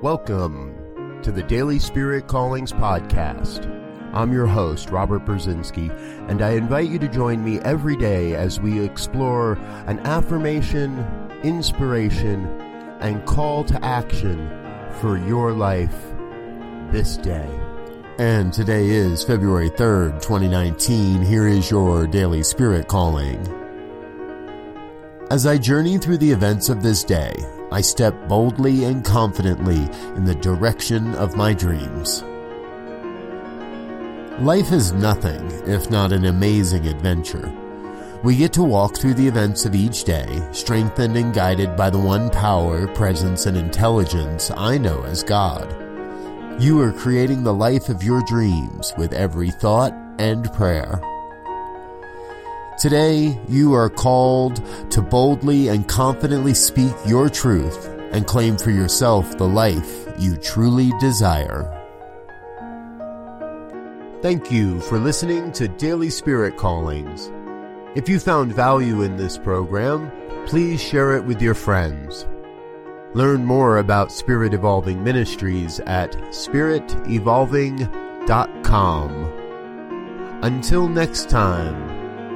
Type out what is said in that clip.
Welcome to the Daily Spirit Callings Podcast. I'm your host, Robert Brzezinski, and I invite you to join me every day as we explore an affirmation, inspiration, and call to action for your life this day. And today is February 3rd, 2019. Here is your Daily Spirit Calling. As I journey through the events of this day, I step boldly and confidently in the direction of my dreams. Life is nothing if not an amazing adventure. We get to walk through the events of each day, strengthened and guided by the one power, presence, and intelligence I know as God. You are creating the life of your dreams with every thought and prayer. Today, you are called to boldly and confidently speak your truth and claim for yourself the life you truly desire. Thank you for listening to Daily Spirit Callings. If you found value in this program, please share it with your friends. Learn more about Spirit Evolving Ministries at spiritevolving.com. Until next time,